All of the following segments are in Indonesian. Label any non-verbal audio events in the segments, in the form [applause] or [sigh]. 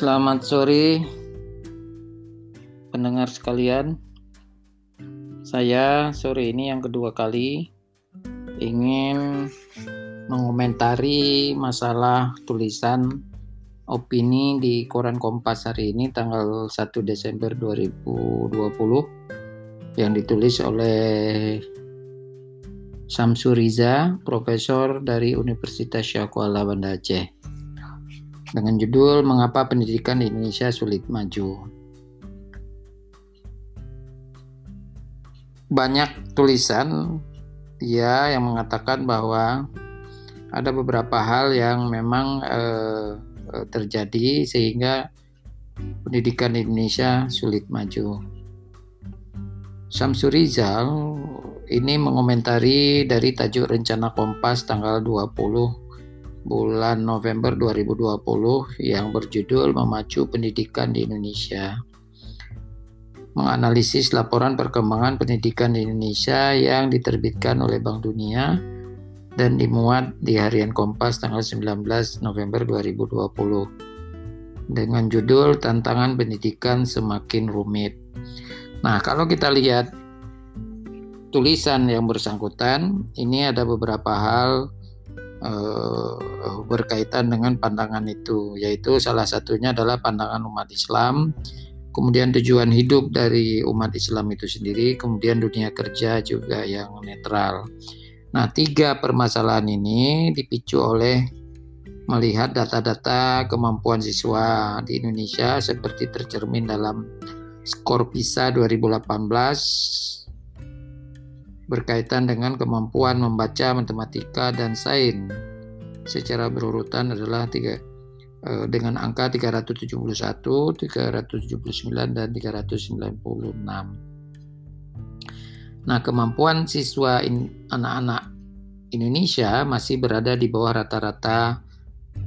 Selamat sore pendengar sekalian. Saya sore ini yang kedua kali ingin mengomentari masalah tulisan opini di koran Kompas hari ini tanggal 1 Desember 2020 yang ditulis oleh Samsuriza, profesor dari Universitas Syakuala Banda Aceh. Dengan judul Mengapa Pendidikan di Indonesia Sulit Maju. Banyak tulisan dia yang mengatakan bahwa ada beberapa hal yang memang eh, eh terjadi sehingga pendidikan di Indonesia sulit maju. Samsurizal ini mengomentari dari tajuk rencana Kompas tanggal 20 bulan November 2020 yang berjudul Memacu Pendidikan di Indonesia. Menganalisis laporan perkembangan pendidikan di Indonesia yang diterbitkan oleh Bank Dunia dan dimuat di harian Kompas tanggal 19 November 2020 dengan judul Tantangan Pendidikan Semakin Rumit. Nah, kalau kita lihat tulisan yang bersangkutan ini ada beberapa hal uh, berkaitan dengan pandangan itu yaitu salah satunya adalah pandangan umat Islam kemudian tujuan hidup dari umat Islam itu sendiri kemudian dunia kerja juga yang netral. Nah tiga permasalahan ini dipicu oleh melihat data-data kemampuan siswa di Indonesia seperti tercermin dalam skor PISA 2018 berkaitan dengan kemampuan membaca matematika dan sains secara berurutan adalah tiga eh, dengan angka 371, 379 dan 396. Nah, kemampuan siswa anak-anak Indonesia masih berada di bawah rata-rata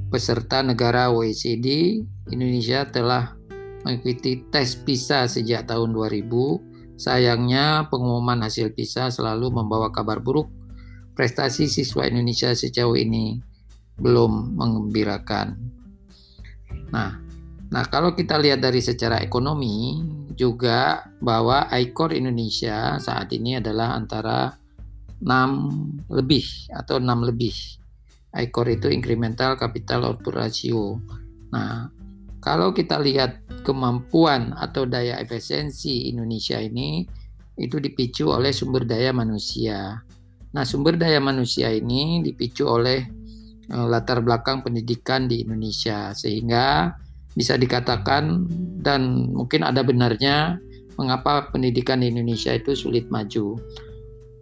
peserta negara OECD. Indonesia telah mengikuti tes PISA sejak tahun 2000 Sayangnya, pengumuman hasil PISA selalu membawa kabar buruk. Prestasi siswa Indonesia sejauh ini belum mengembirakan. Nah, nah kalau kita lihat dari secara ekonomi juga bahwa ICOR Indonesia saat ini adalah antara 6 lebih atau 6 lebih. ICOR itu incremental capital output ratio. Nah, kalau kita lihat kemampuan atau daya efisiensi Indonesia ini itu dipicu oleh sumber daya manusia. Nah, sumber daya manusia ini dipicu oleh uh, latar belakang pendidikan di Indonesia sehingga bisa dikatakan dan mungkin ada benarnya mengapa pendidikan di Indonesia itu sulit maju.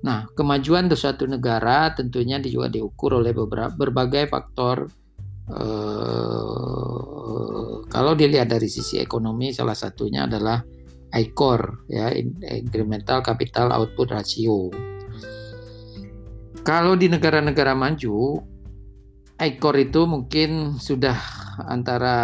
Nah, kemajuan di suatu negara tentunya juga diukur oleh beberapa berbagai faktor Eh, kalau dilihat dari sisi ekonomi salah satunya adalah ICOR ya incremental capital output ratio. Kalau di negara-negara maju ICOR itu mungkin sudah antara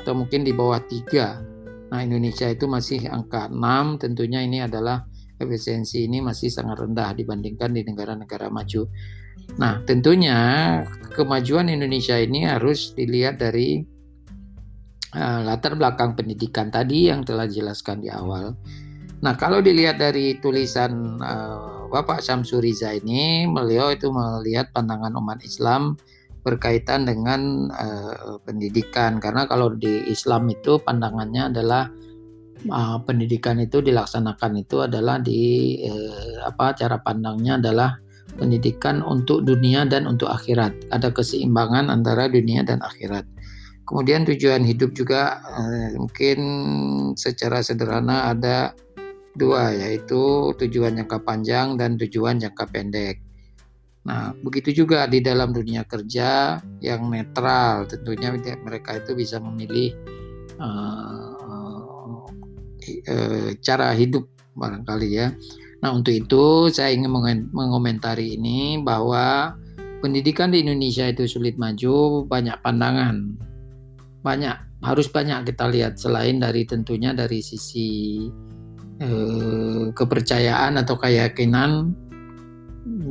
atau mungkin di bawah tiga. Nah Indonesia itu masih angka 6 tentunya ini adalah efisiensi ini masih sangat rendah dibandingkan di negara-negara maju. Nah, tentunya kemajuan Indonesia ini harus dilihat dari uh, latar belakang pendidikan tadi yang telah dijelaskan di awal. Nah, kalau dilihat dari tulisan uh, Bapak Samsuriza ini, beliau itu melihat pandangan umat Islam berkaitan dengan uh, pendidikan karena kalau di Islam itu pandangannya adalah uh, pendidikan itu dilaksanakan itu adalah di uh, apa cara pandangnya adalah pendidikan untuk dunia dan untuk akhirat. Ada keseimbangan antara dunia dan akhirat. Kemudian tujuan hidup juga eh, mungkin secara sederhana ada dua yaitu tujuan jangka panjang dan tujuan jangka pendek. Nah, begitu juga di dalam dunia kerja yang netral, tentunya mereka itu bisa memilih uh, uh, cara hidup barangkali ya. Nah, untuk itu saya ingin mengomentari ini bahwa pendidikan di Indonesia itu sulit maju, banyak pandangan. Banyak, harus banyak kita lihat selain dari tentunya dari sisi eh, kepercayaan atau keyakinan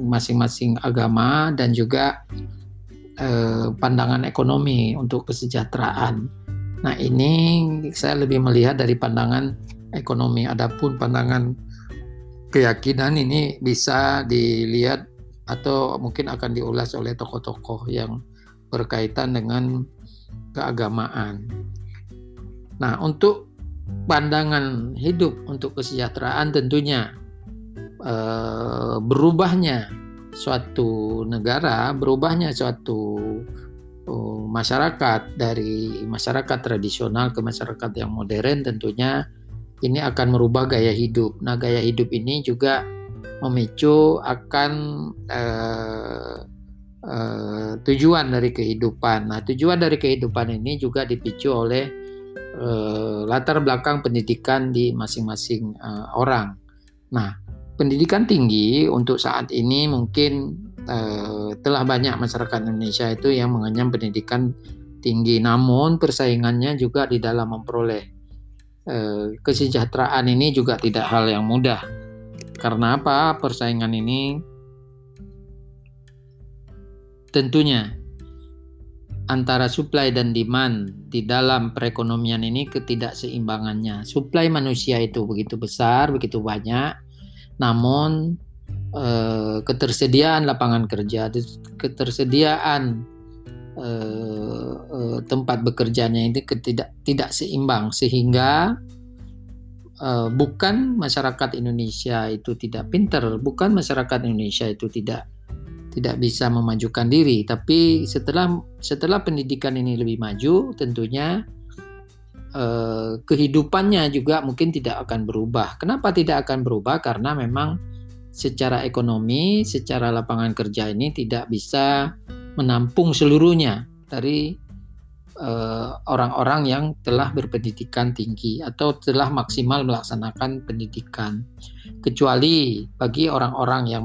masing-masing agama dan juga eh, pandangan ekonomi untuk kesejahteraan. Nah, ini saya lebih melihat dari pandangan ekonomi. Adapun pandangan keyakinan ini bisa dilihat atau mungkin akan diulas oleh tokoh-tokoh yang berkaitan dengan keagamaan. Nah, untuk pandangan hidup untuk kesejahteraan tentunya eh, berubahnya suatu negara, berubahnya suatu uh, masyarakat dari masyarakat tradisional ke masyarakat yang modern tentunya ini akan merubah gaya hidup. Nah, gaya hidup ini juga memicu akan uh, uh, tujuan dari kehidupan. Nah, tujuan dari kehidupan ini juga dipicu oleh uh, latar belakang pendidikan di masing-masing uh, orang. Nah, pendidikan tinggi untuk saat ini mungkin eh, telah banyak masyarakat Indonesia itu yang mengenyam pendidikan tinggi, namun persaingannya juga di dalam memperoleh eh, kesejahteraan ini juga tidak hal yang mudah. Karena apa? Persaingan ini tentunya antara supply dan demand di dalam perekonomian ini ketidakseimbangannya. Supply manusia itu begitu besar, begitu banyak, namun eh, ketersediaan lapangan kerja, ketersediaan eh, eh, tempat bekerjanya ini tidak tidak seimbang sehingga eh, bukan masyarakat Indonesia itu tidak pinter, bukan masyarakat Indonesia itu tidak tidak bisa memajukan diri, tapi setelah setelah pendidikan ini lebih maju, tentunya eh, kehidupannya juga mungkin tidak akan berubah. Kenapa tidak akan berubah? Karena memang secara ekonomi, secara lapangan kerja ini tidak bisa menampung seluruhnya dari eh, orang-orang yang telah berpendidikan tinggi atau telah maksimal melaksanakan pendidikan. Kecuali bagi orang-orang yang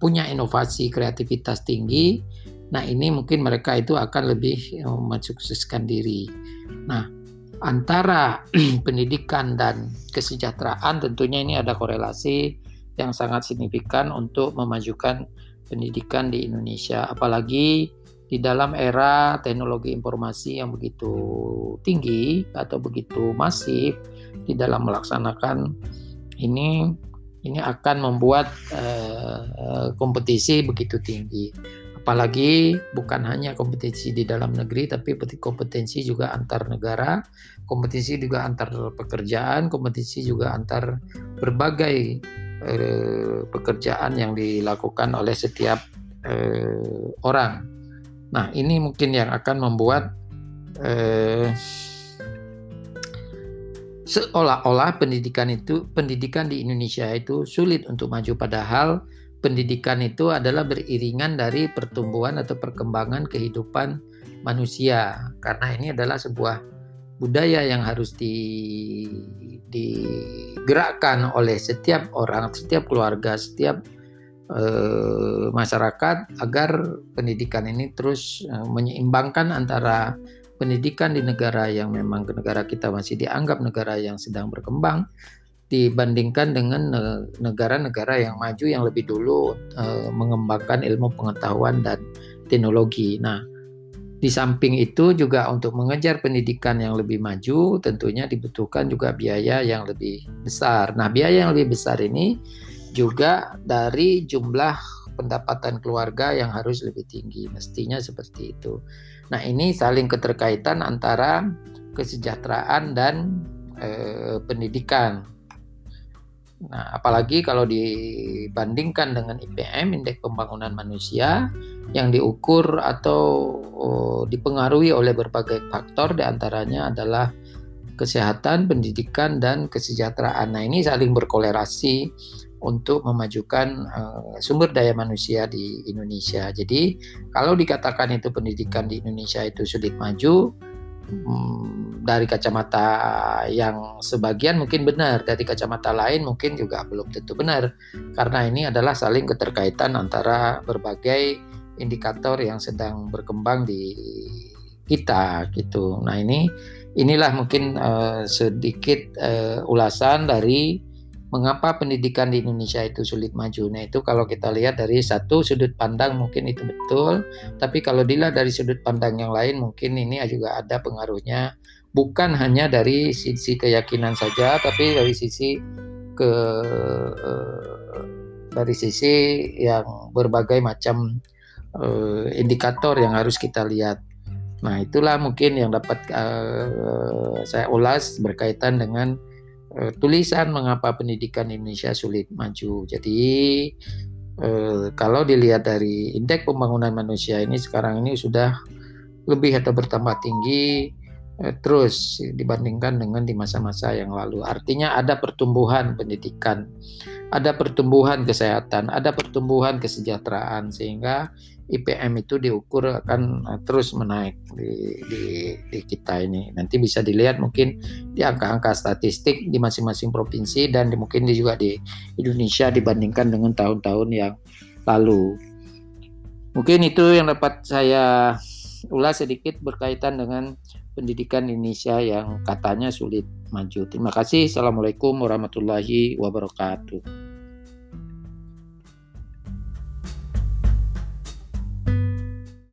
punya inovasi kreativitas tinggi, nah ini mungkin mereka itu akan lebih eh, mensukseskan diri. Nah, antara [clears throat] pendidikan dan kesejahteraan tentunya ini ada korelasi yang sangat signifikan untuk memajukan pendidikan di Indonesia apalagi di dalam era teknologi informasi yang begitu tinggi atau begitu masif di dalam melaksanakan ini ini akan membuat uh, kompetisi begitu tinggi. Apalagi bukan hanya kompetisi di dalam negeri tapi kompetensi juga antar negara kompetisi juga antar pekerjaan kompetisi juga antar berbagai eh, pekerjaan yang dilakukan oleh setiap eh, orang. Nah ini mungkin yang akan membuat eh, seolah-olah pendidikan itu pendidikan di Indonesia itu sulit untuk maju padahal pendidikan itu adalah beriringan dari pertumbuhan atau perkembangan kehidupan manusia. Karena ini adalah sebuah budaya yang harus di, digerakkan oleh setiap orang, setiap keluarga, setiap eh, masyarakat agar pendidikan ini terus eh, menyeimbangkan antara pendidikan di negara yang memang negara kita masih dianggap negara yang sedang berkembang dibandingkan dengan negara-negara yang maju yang lebih dulu uh, mengembangkan ilmu pengetahuan dan teknologi. Nah, di samping itu juga untuk mengejar pendidikan yang lebih maju tentunya dibutuhkan juga biaya yang lebih besar. Nah, biaya yang lebih besar ini juga dari jumlah pendapatan keluarga yang harus lebih tinggi, mestinya seperti itu. Nah, ini saling keterkaitan antara kesejahteraan dan eh, pendidikan. Nah, apalagi kalau dibandingkan dengan IPM, Indeks Pembangunan Manusia, yang diukur atau oh, dipengaruhi oleh berbagai faktor, di antaranya adalah kesehatan, pendidikan, dan kesejahteraan. Nah, ini saling berkolerasi untuk memajukan uh, sumber daya manusia di Indonesia. Jadi, kalau dikatakan itu pendidikan di Indonesia itu sulit maju, hmm, dari kacamata yang sebagian mungkin benar, dari kacamata lain mungkin juga belum tentu benar, karena ini adalah saling keterkaitan antara berbagai indikator yang sedang berkembang di kita gitu. Nah ini inilah mungkin uh, sedikit uh, ulasan dari mengapa pendidikan di Indonesia itu sulit maju. Nah itu kalau kita lihat dari satu sudut pandang mungkin itu betul, tapi kalau dilihat dari sudut pandang yang lain mungkin ini juga ada pengaruhnya bukan hanya dari sisi keyakinan saja, tapi dari sisi ke eh, dari sisi yang berbagai macam uh, indikator yang harus kita lihat. Nah, itulah mungkin yang dapat uh, saya ulas berkaitan dengan uh, tulisan mengapa pendidikan Indonesia sulit maju. Jadi uh, kalau dilihat dari indeks pembangunan manusia ini sekarang ini sudah lebih atau bertambah tinggi terus dibandingkan dengan di masa-masa yang lalu. Artinya ada pertumbuhan pendidikan ada pertumbuhan kesehatan, ada pertumbuhan kesejahteraan sehingga IPM itu diukur akan eh, terus menaik di, di, di kita ini. Nanti bisa dilihat mungkin di angka-angka statistik di masing-masing provinsi dan di, mungkin juga di Indonesia dibandingkan dengan tahun-tahun yang lalu. Mungkin itu yang dapat saya ulas sedikit berkaitan dengan pendidikan Indonesia yang katanya sulit maju. Terima kasih. Assalamualaikum warahmatullahi wabarakatuh.